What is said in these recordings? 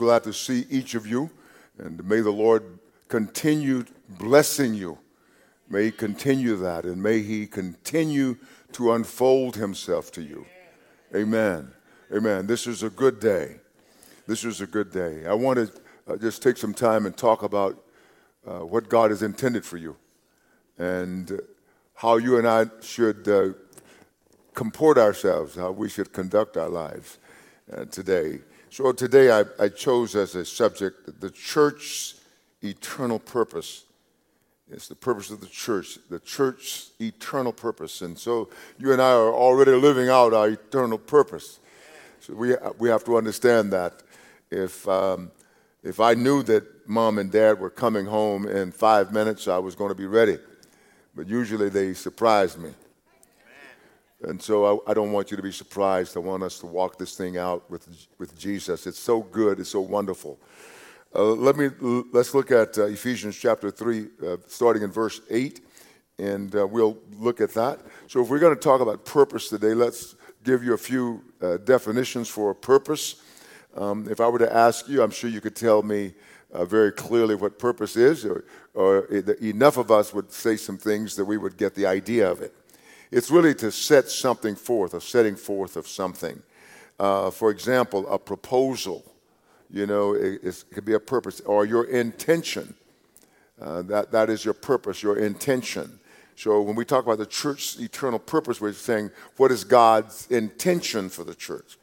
glad to see each of you, and may the Lord continue blessing you. May He continue that, and may He continue to unfold Himself to you. Amen. Amen. This is a good day. This is a good day. I want to uh, just take some time and talk about uh, what God has intended for you and how you and I should uh, comport ourselves, how we should conduct our lives uh, today. So today I, I chose as a subject the church's eternal purpose. It's the purpose of the church, the church's eternal purpose. And so you and I are already living out our eternal purpose. So we, we have to understand that. If, um, if I knew that mom and dad were coming home in five minutes, I was going to be ready. But usually they surprise me. And so I, I, don't want you to be surprised. I want us to walk this thing out with, with Jesus. It's so good. It's so wonderful. Uh, let me, let's look at uh, Ephesians chapter 3, uh, starting in verse 8, and uh, we'll look at that. So if we're going to talk about purpose today, let's give you a few uh, definitions for a purpose. Um, if I were to ask you, I'm sure you could tell me uh, very clearly what purpose is, or, or enough of us would say some things that we would get the idea of it. It's really to set something forth, a setting forth of something. Uh, for example, a proposal, you know, it, it, could be a purpose, or your intention. Uh, that, that is your purpose, your intention. So when we talk about the church's eternal purpose, we're saying, what is God's intention for the church?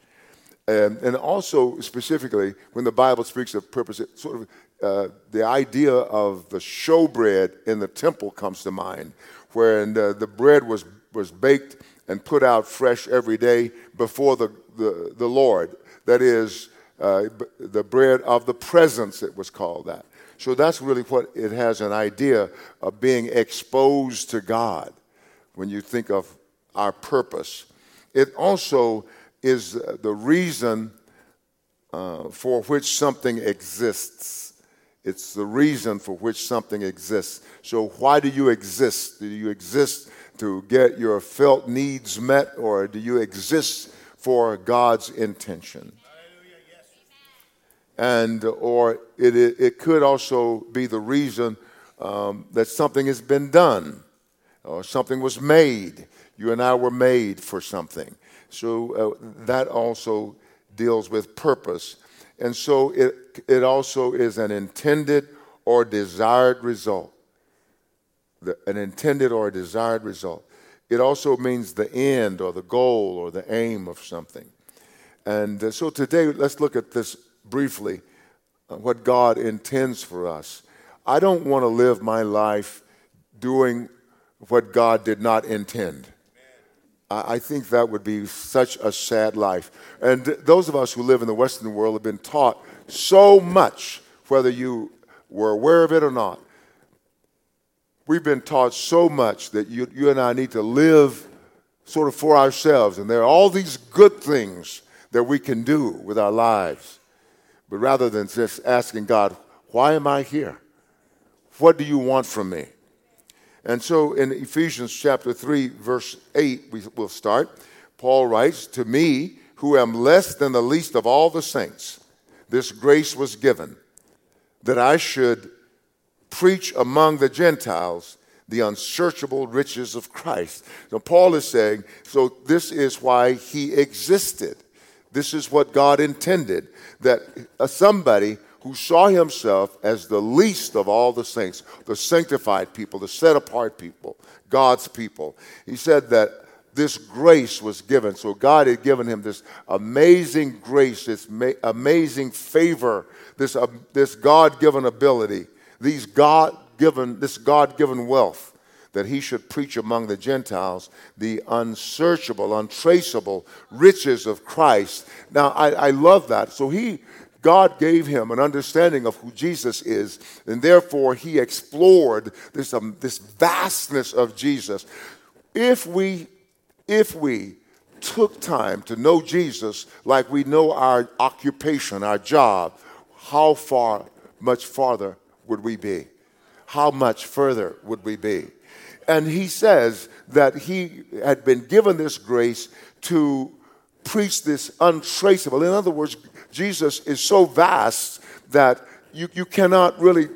And, and also, specifically, when the Bible speaks of purpose, it sort of uh, the idea of the showbread in the temple comes to mind, wherein the, the bread was was baked and put out fresh every day before the, the, the Lord. That is, uh, the bread of the presence, it was called that. So that's really what it has an idea of being exposed to God when you think of our purpose. It also is the reason uh, for which something exists. It's the reason for which something exists. So, why do you exist? Do you exist to get your felt needs met, or do you exist for God's intention? And, or it, it, could also be the reason um, that something has been done or something was made. You and I were made for something. So uh, that also deals with purpose. And so it, it also is an intended or desired result the, an intended or a desired result. It also means the end or the goal or the aim of something. And uh, so today, let's look at this briefly uh, what God intends for us. I don't want to live my life doing what God did not intend. I think that would be such a sad life. And those of us who live in the Western world have been taught so much, whether you were aware of it or not, we've been taught so much that you, you and I need to live sort of for ourselves. And there are all these good things that we can do with our lives. But rather than just asking God, why am I here? What do you want from me? And so in Ephesians chapter 3, verse 8, we will start. Paul writes, To me, who am less than the least of all the saints, this grace was given that I should preach among the Gentiles the unsearchable riches of Christ. So Paul is saying, so this is why he existed. This is what God intended that somebody who saw himself as the least of all the saints, the sanctified people, the set apart people, God's people. He said that this grace was given. So God had given him this amazing grace, this amazing favor, this, uh, this God given ability these God given, this God given wealth that he should preach among the Gentiles the unsearchable, untraceable riches of Christ. Now, I, I love that. So he, God gave him an understanding of who Jesus is, and therefore he explored this, um, this vastness of Jesus. If we, if we took time to know Jesus like we know our occupation, our job, how far, much farther would we be? How much further would we be? And he says that he had been given this grace to preach this untraceable. In other words, Jesus is so vast that you, you cannot really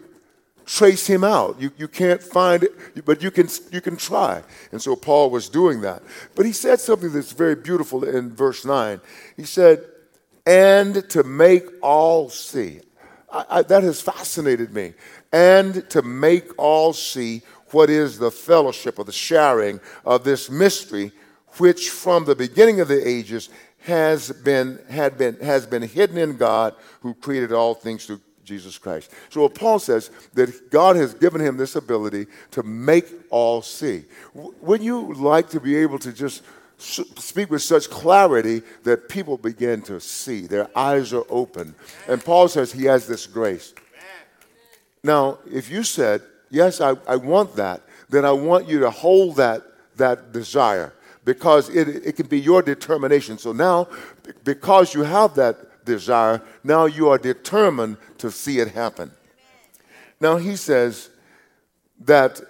trace him out. You, you can't find it, but you can, you can try. And so Paul was doing that. But he said something that's very beautiful in verse 9. He said, and to make all see. I, I, that has fascinated me. And to make all see what is the fellowship or the sharing of this mystery, which from the beginning of the ages has been, had been, has been hidden in God who created all things through Jesus Christ. So Paul says that God has given him this ability to make all see. Wouldn't you like to be able to just speak with such clarity that people begin to see, their eyes are open. And Paul says he has this grace. Now, if you said, Yes, I, I want that, then I want you to hold that, that desire because it, it can be your determination. So now, because you have that desire, now you are determined to see it happen. Now, he says that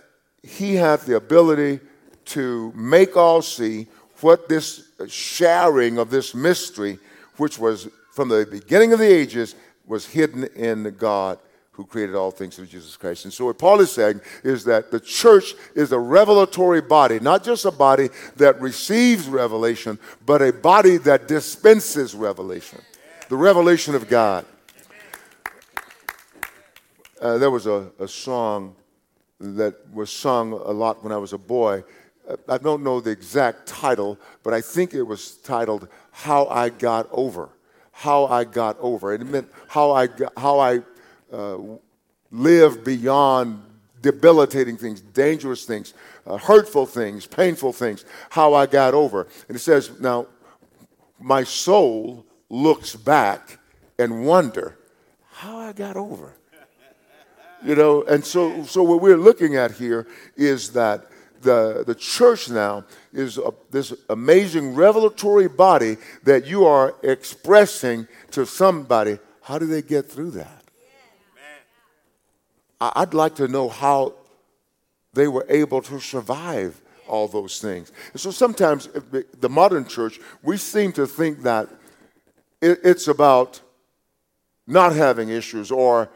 he hath the ability to make all see what this sharing of this mystery, which was from the beginning of the ages, was hidden in God who created all things through Jesus Christ. And so, what Paul is saying is that the church is a revelatory body, not just a body that receives revelation, but a body that dispenses revelation the revelation of God. Uh, there was a, a song that was sung a lot when I was a boy I don't know the exact title, but I think it was titled How I Got Over. How I Got Over. It meant how I, got, how I uh, lived beyond debilitating things, dangerous things, uh, hurtful things, painful things, how I got over. And it says, Now, my soul looks back and wonder how I got over. You know, and so, so what we're looking at here is that the, the church now is a, this amazing revelatory body that you are expressing to somebody. How do they get through that? I'd like to know how they were able to survive all those things. And so sometimes the modern church, we seem to think that it's about not having issues or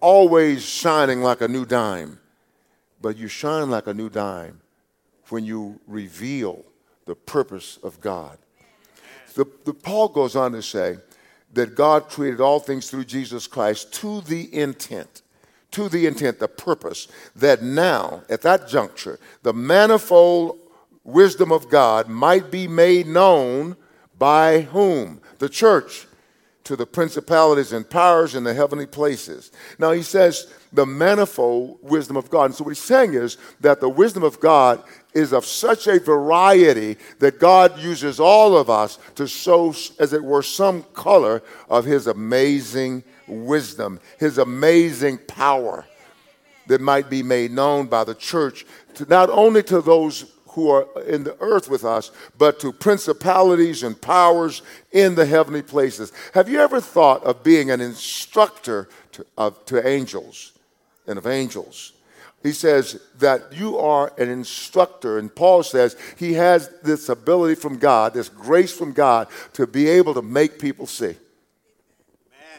always shining like a new dime. But you shine like a new dime when you reveal the purpose of God. The, the, Paul goes on to say that God created all things through Jesus Christ to the intent, to the intent, the purpose, that now, at that juncture, the manifold wisdom of God might be made known by whom? The church to the principalities and powers in the heavenly places. Now he says the manifold wisdom of God. And so what he's saying is that the wisdom of God is of such a variety that God uses all of us to show, as it were, some color of his amazing wisdom, his amazing power that might be made known by the church to not only to those who are in the earth with us, but to principalities and powers in the heavenly places. Have you ever thought of being an instructor to, of, to angels and of angels? He says that you are an instructor, and Paul says he has this ability from God, this grace from God, to be able to make people see. Amen.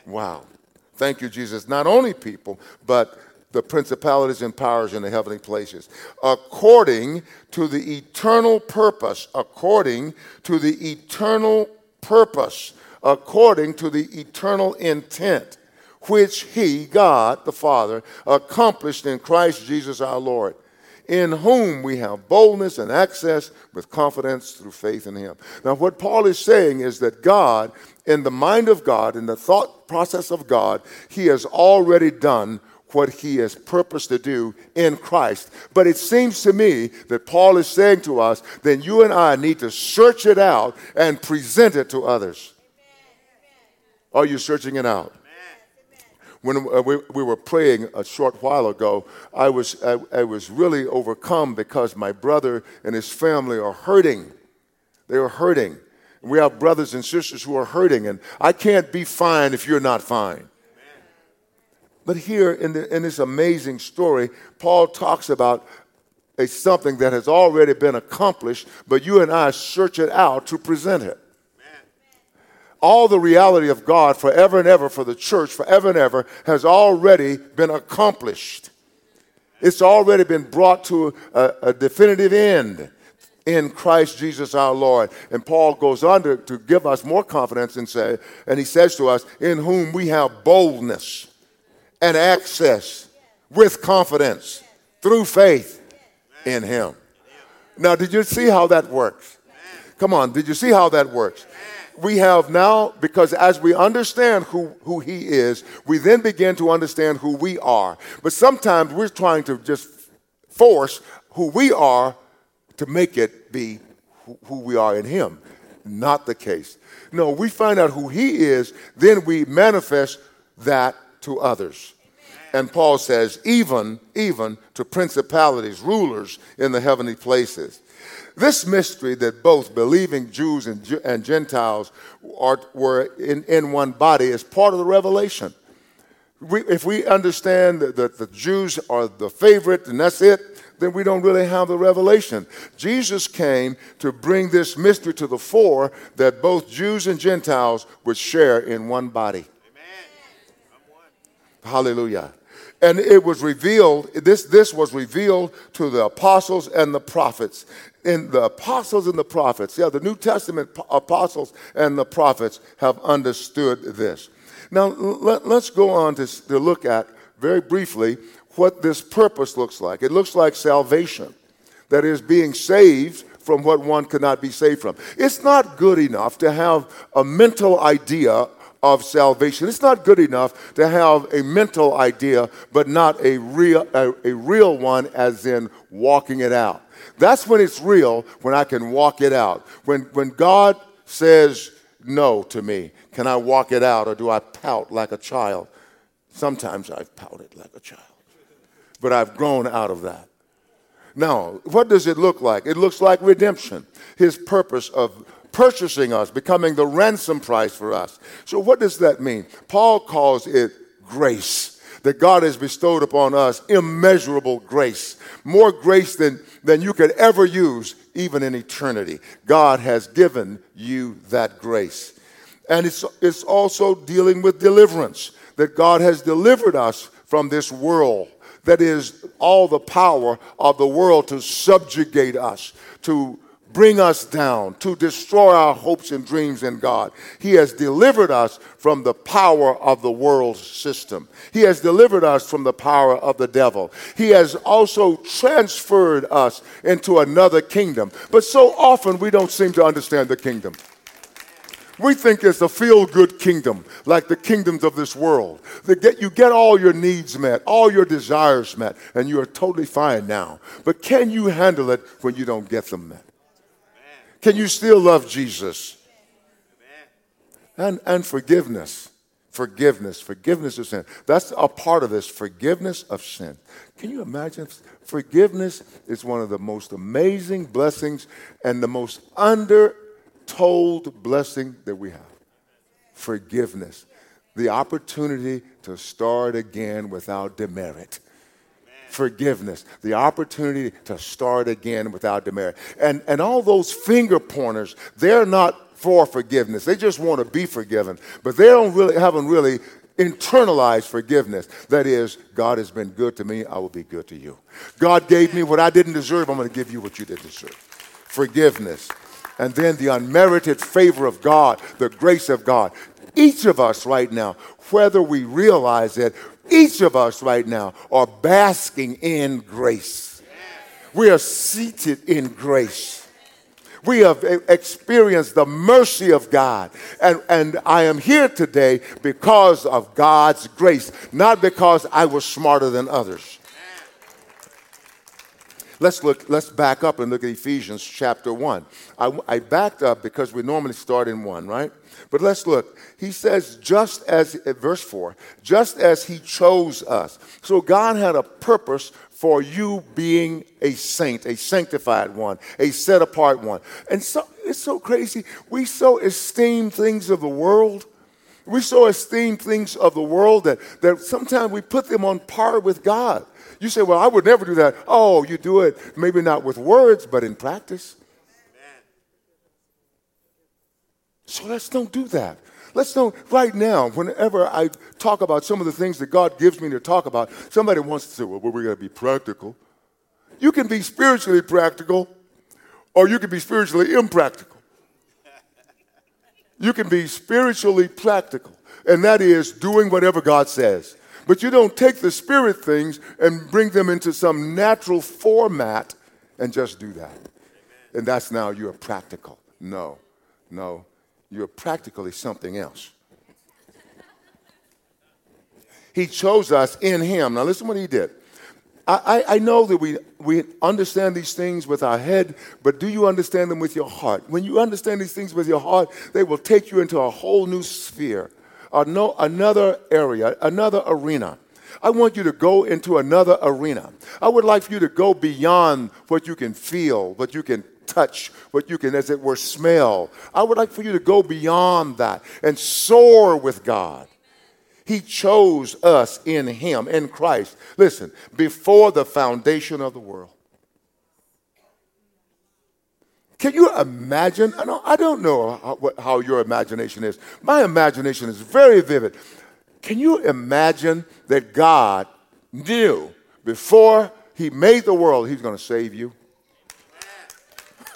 Wow. Thank you, Jesus. Not only people, but the principalities and powers in the heavenly places, according to the eternal purpose, according to the eternal purpose, according to the eternal intent, which He, God the Father, accomplished in Christ Jesus our Lord, in whom we have boldness and access with confidence through faith in Him. Now, what Paul is saying is that God, in the mind of God, in the thought process of God, He has already done what he has purposed to do in Christ. But it seems to me that Paul is saying to us, then you and I need to search it out and present it to others. Are you searching it out? When uh, we, we, were praying a short while ago, I was, I, I was really overcome because my brother and his family are hurting. They are hurting. We have brothers and sisters who are hurting, and I can't be fine if you're not fine. But here in, the, in this amazing story, Paul talks about a something that has already been accomplished, but you and I search it out to present it. All the reality of God forever and ever for the church, forever and ever, has already been accomplished. It's already been brought to a, a definitive end in Christ Jesus our Lord. And Paul goes on to, to give us more confidence and say, and he says to us, in whom we have boldness and access with confidence through faith in him. Now, did you see how that works? Come on, did you see how that works? We have now, because as we understand who, who He is, we then begin to understand who we are. But sometimes we're trying to just force who we are to make it be who we are in Him. Not the case. No, we find out who He is, then we manifest that to others. And Paul says, even, even to principalities, rulers in the heavenly places. This mystery that both believing Jews and, and Gentiles are, were in, in one body is part of the revelation. We, if we understand that, that the Jews are the favorite and that's it, then we don't really have the revelation. Jesus came to bring this mystery to the fore that both Jews and Gentiles would share in one body. Hallelujah. And it was revealed, this, this was revealed to the apostles and the prophets in the apostles and the prophets, yeah, the New Testament apostles and the prophets have understood this. Now, let, us go on to, to look at very briefly what this purpose looks like. It looks like salvation, that is, being saved from what one cannot be saved from. It's not good enough to have a mental idea of salvation. It's not good enough to have a mental idea, but not a real, a, a real one, as in walking it out. That's when it's real, when I can walk it out. When, when God says no to me, can I walk it out or do I pout like a child? Sometimes I've pouted like a child, but I've grown out of that. Now, what does it look like? It looks like redemption, his purpose of purchasing us, becoming the ransom price for us. So, what does that mean? Paul calls it grace that God has bestowed upon us immeasurable grace, more grace than, than you could ever use, even in eternity. God has given you that grace. And it's, it's also dealing with deliverance, that God has delivered us from this world that is all the power of the world to subjugate us, to bring us down, to destroy our hopes and dreams in God. He has delivered us from the power of the world system. He has delivered us from the power of the devil. He has also transferred us into another kingdom. But so often we don't seem to understand the kingdom. We think it's a feel good kingdom, like the kingdoms of this world. Get, you get all your needs met, all your desires met, and you are totally fine now. But can you handle it when you don't get them met? Can you still love Jesus? And, and forgiveness. Forgiveness. Forgiveness of sin. That's a part of this forgiveness of sin. Can you imagine? Forgiveness is one of the most amazing blessings and the most undertold blessing that we have. Forgiveness. The opportunity to start again without demerit forgiveness, the opportunity to start again without demerit. And, and all those finger pointers, they're not for forgiveness. They just want to be forgiven, but they don't really haven't really internalized forgiveness. That is, God has been good to me, I will be good to you. God gave me what I didn't deserve, I'm going to give you what you didn't deserve. Forgiveness. And then the unmerited favor of God, the grace of God. Each of us right now, whether we realize it each of us right now are basking in grace. We are seated in grace. We have experienced the mercy of God. And, and I am here today because of God's grace, not because I was smarter than others. Let's look, let's back up and look at Ephesians chapter 1. I, I backed up because we normally start in 1, right? But let's look. He says, just as, uh, verse 4, just as he chose us. So God had a purpose for you being a saint, a sanctified one, a set apart one. And so it's so crazy. We so esteem things of the world. We so esteem things of the world that, that sometimes we put them on par with God. You say, Well, I would never do that. Oh, you do it, maybe not with words, but in practice. So let's don't do that. Let's know right now, whenever I talk about some of the things that God gives me to talk about, somebody wants to say, well, we're going to be practical. You can be spiritually practical, or you can be spiritually impractical. You can be spiritually practical, and that is doing whatever God says. But you don't take the spirit things and bring them into some natural format and just do that. And that's now you're practical. No, no, you're practically something else. He chose us in Him. Now, listen what He did. I, I, know that we, we understand these things with our head, but do you understand them with your heart? When you understand these things with your heart, they will take you into a whole new sphere, another area, another arena. I want you to go into another arena. I would like for you to go beyond what you can feel, what you can touch, what you can, as it were, smell. I would like for you to go beyond that and soar with God. He chose us in Him, in Christ. Listen, before the foundation of the world. Can you imagine? I don't, I don't know how, what, how your imagination is. My imagination is very vivid. Can you imagine that God knew before He made the world, He's going to save you?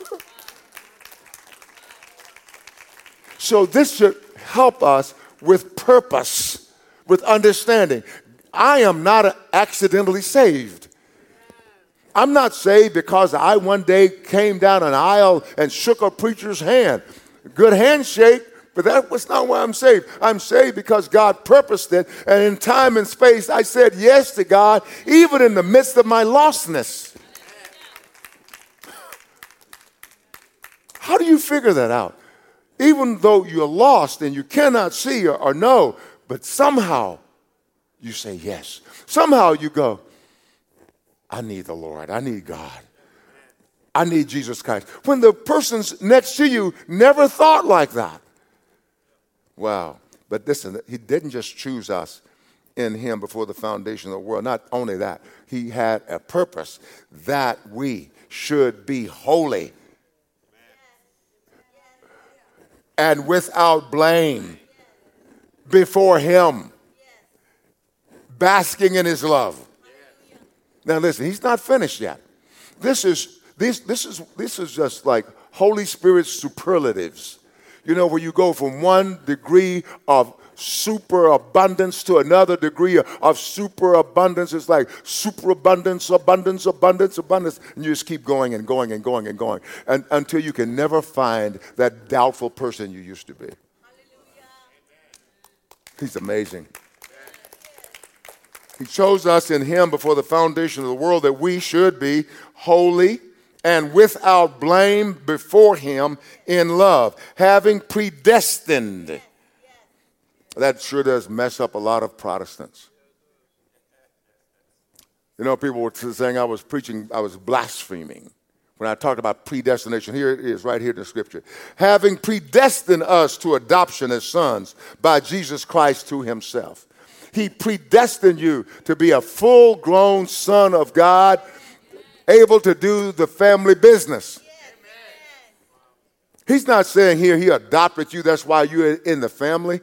so, this should help us with purpose with understanding. I am not accidentally saved. I'm not saved because I one day came down an aisle and shook a preacher's hand. Good handshake, but that was not why I'm saved. I'm saved because God purposed it, and in time and space, I said yes to God, even in the midst of my lostness. How do you figure that out? Even though you're lost and you cannot see or, or know, but somehow you say yes. Somehow you go, I need the Lord. I need God. I need Jesus Christ. When the person's next to you never thought like that. Wow. But listen, he didn't just choose us in him before the foundation of the world. Not only that, he had a purpose that we should be holy and without blame before Him, basking in His love. Now, listen, He's not finished yet. This is this this is this is just like Holy Spirit superlatives. You know, where you go from one degree of superabundance to another degree of superabundance. It's like superabundance, abundance, abundance, abundance. And you just keep going and going and going and going and, until you can never find that doubtful person you used to be. Hallelujah. He's amazing. He chose us in Him before the foundation of the world that we should be holy and without blame before Him in love, having predestined. That sure does mess up a lot of Protestants. You know, people were saying I was preaching, I was blaspheming when I talked about predestination. Here it is, right here in the scripture. Having predestined us to adoption as sons by Jesus Christ to himself. He predestined you to be a full grown son of God, able to do the family business. He's not saying here he adopted you, that's why you're in the family.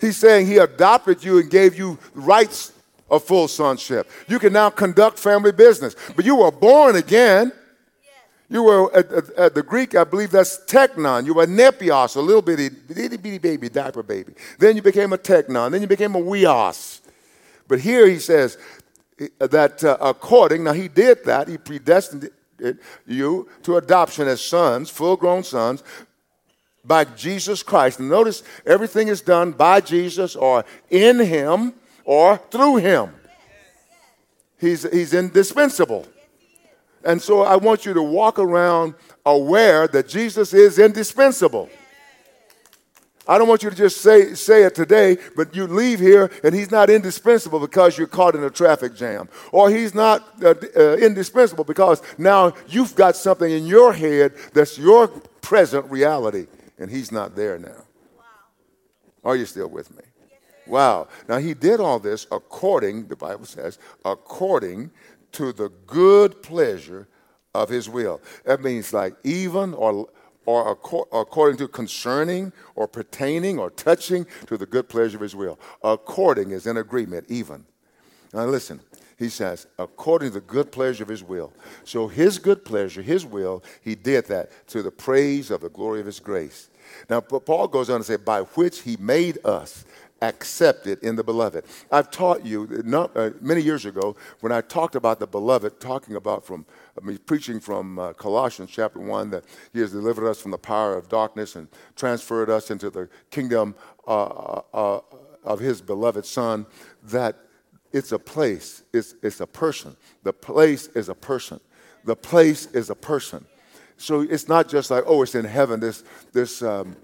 He's saying he adopted you and gave you rights of full sonship. You can now conduct family business. But you were born again you were at, at, at, the Greek, I believe that's teknon. You were a nepios, a little bitty, bitty bitty baby, diaper baby. Then you became a teknon. Then you became a huios. But here he says that uh, according, now he did that, he predestined it, you to adoption as sons, full grown sons, by Jesus Christ. And notice everything is done by Jesus or in him or through him. He's, he's indispensable. And so I want you to walk around aware that Jesus is indispensable. I don't want you to just say, say it today, but you leave here and he's not indispensable because you're caught in a traffic jam. Or he's not uh, uh, indispensable because now you've got something in your head that's your present reality and he's not there now. Wow. Are you still with me? Yes, wow. Now he did all this according, the Bible says, according to the good pleasure of his will. That means like even or or according to concerning or pertaining or touching to the good pleasure of his will. According is in agreement, even. Now listen, he says, according to the good pleasure of his will. So his good pleasure, his will, he did that to the praise of the glory of his grace. Now, Paul goes on to say, by which he made us accepted in the beloved. I've taught you not, uh, many years ago when I talked about the beloved, talking about from I mean, preaching from uh, Colossians chapter 1 that he has delivered us from the power of darkness and transferred us into the kingdom uh, uh, uh of his beloved son, that it's a place, it's, it's a person. The place is a person. The place is a person. So it's not just like, oh, it's in heaven, this, this um,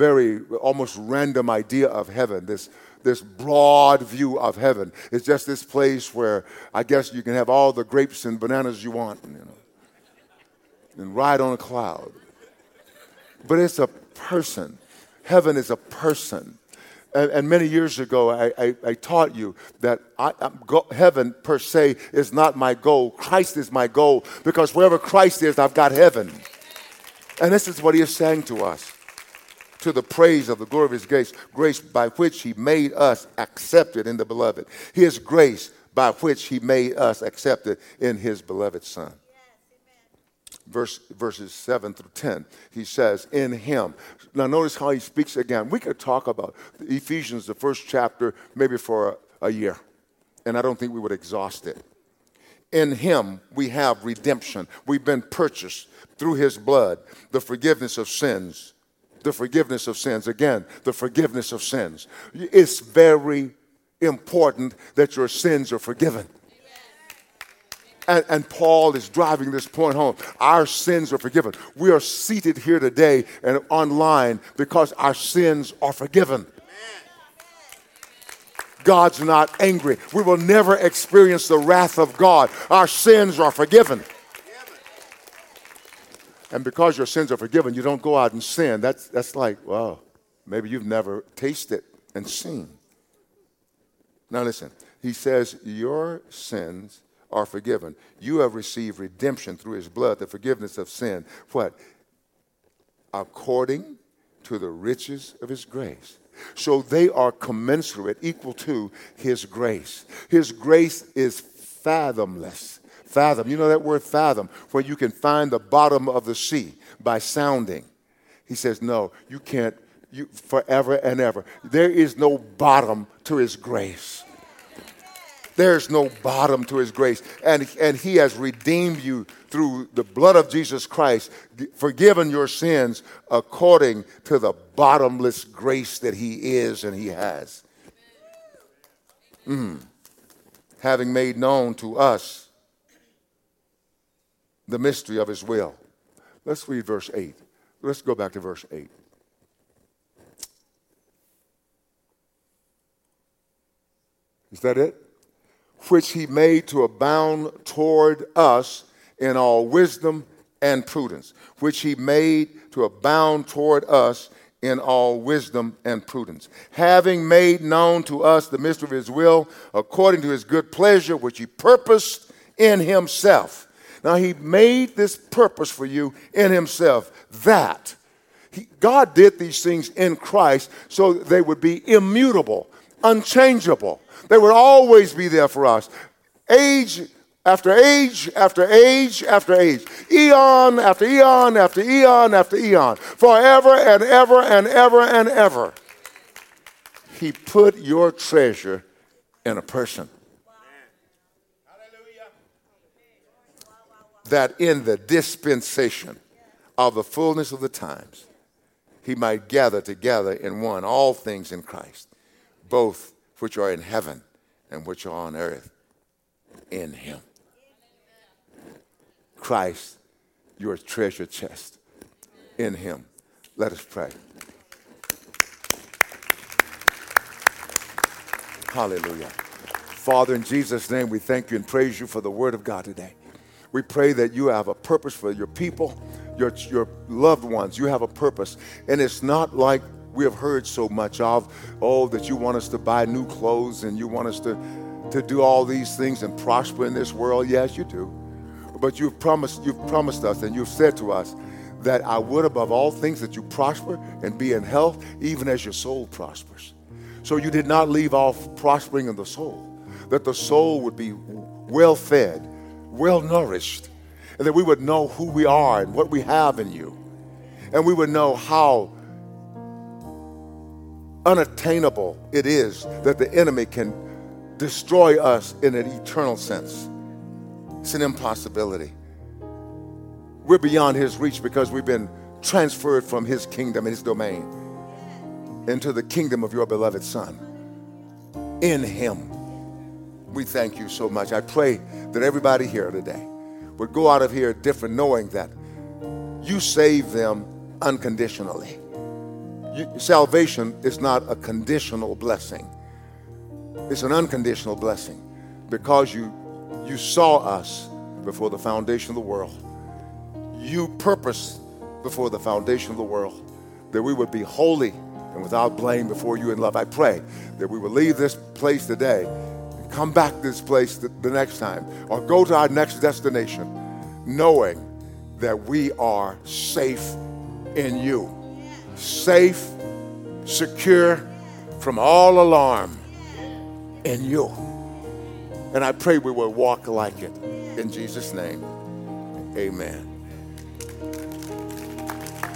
very almost random idea of heaven, this, this broad view of heaven. It's just this place where I guess you can have all the grapes and bananas you want, you know, and ride on a cloud. But it's a person. Heaven is a person. And, and many years ago, I, I, I taught you that I, go, heaven per se is not my goal. Christ is my goal because wherever Christ is, I've got heaven. And this is what he is saying to us to the praise of the glory of his grace, grace by which he made us accepted in the beloved. His grace by which he made us accepted in his beloved Son. Verse, verses 7 through 10, he says, In him. Now, notice how he speaks again. We could talk about Ephesians, the first chapter, maybe for a, a year, and I don't think we would exhaust it. In him, we have redemption. We've been purchased through his blood, the forgiveness of sins the forgiveness of sins. Again, the forgiveness of sins. It's very important that your sins are forgiven. And, and, Paul is driving this point home. Our sins are forgiven. We are seated here today and online because our sins are forgiven. God's not angry. We will never experience the wrath of God. Our sins are forgiven. And because your sins are forgiven, you don't go out and sin. That's, that's like, well, maybe you've never tasted and seen. Now listen, he says, Your sins are forgiven. You have received redemption through his blood, the forgiveness of sin. What? According to the riches of his grace. So they are commensurate, equal to his grace. His grace is fathomless. Fathom. You know that word fathom, where you can find the bottom of the sea by sounding. He says, No, you can't, you, forever and ever. There is no bottom to his grace. There's no bottom to his grace. And, and he has redeemed you through the blood of Jesus Christ, forgiven your sins according to the bottomless grace that he is and he has. Mm. Having made known to us the mystery of his will. Let's read verse 8. Let's go back to verse 8. Is that it? Which he made to abound toward us in all wisdom and prudence. Which he made to abound toward us in all wisdom and prudence. Having made known to us the mystery of his will, according to his good pleasure, which he purposed in himself now, He made this purpose for you in Himself that he, God did these things in Christ so they would be immutable, unchangeable. They would always be there for us. Age after age after age after age, eon after eon after eon after eon, forever and ever and ever and ever. He put your treasure in a person. That in the dispensation of the fullness of the times, he might gather together in one all things in Christ, both which are in heaven and which are on earth, in him. Christ, your treasure chest, in him. Let us pray. Hallelujah. Father, in Jesus' name, we thank you and praise you for the word of God today. We pray that you have a purpose for your people, your, your loved ones. You have a purpose. And it's not like we have heard so much of, oh, that you want us to buy new clothes and you want us to, to do all these things and prosper in this world. Yes, you do. But you've promised, you've promised us and you've said to us that I would above all things that you prosper and be in health, even as your soul prospers. So you did not leave off prospering in the soul, that the soul would be well fed, well nourished, and that we would know who we are and what we have in you. And we would know how unattainable it is that the enemy can destroy us in an eternal sense. It's an impossibility. We're beyond his reach because we've been transferred from his kingdom and his domain into the kingdom of your beloved Son. In him. We thank you so much. I pray that everybody here today would go out of here different, knowing that you save them unconditionally. You, salvation is not a conditional blessing. It's an unconditional blessing because you you saw us before the foundation of the world. You purposed before the foundation of the world that we would be holy and without blame before you in love. I pray that we will leave this place today come back to this place the, the next time or go to our next destination knowing that we are safe in you. Safe, secure from all alarm in you. And I pray we will walk like it. In Jesus' name, amen.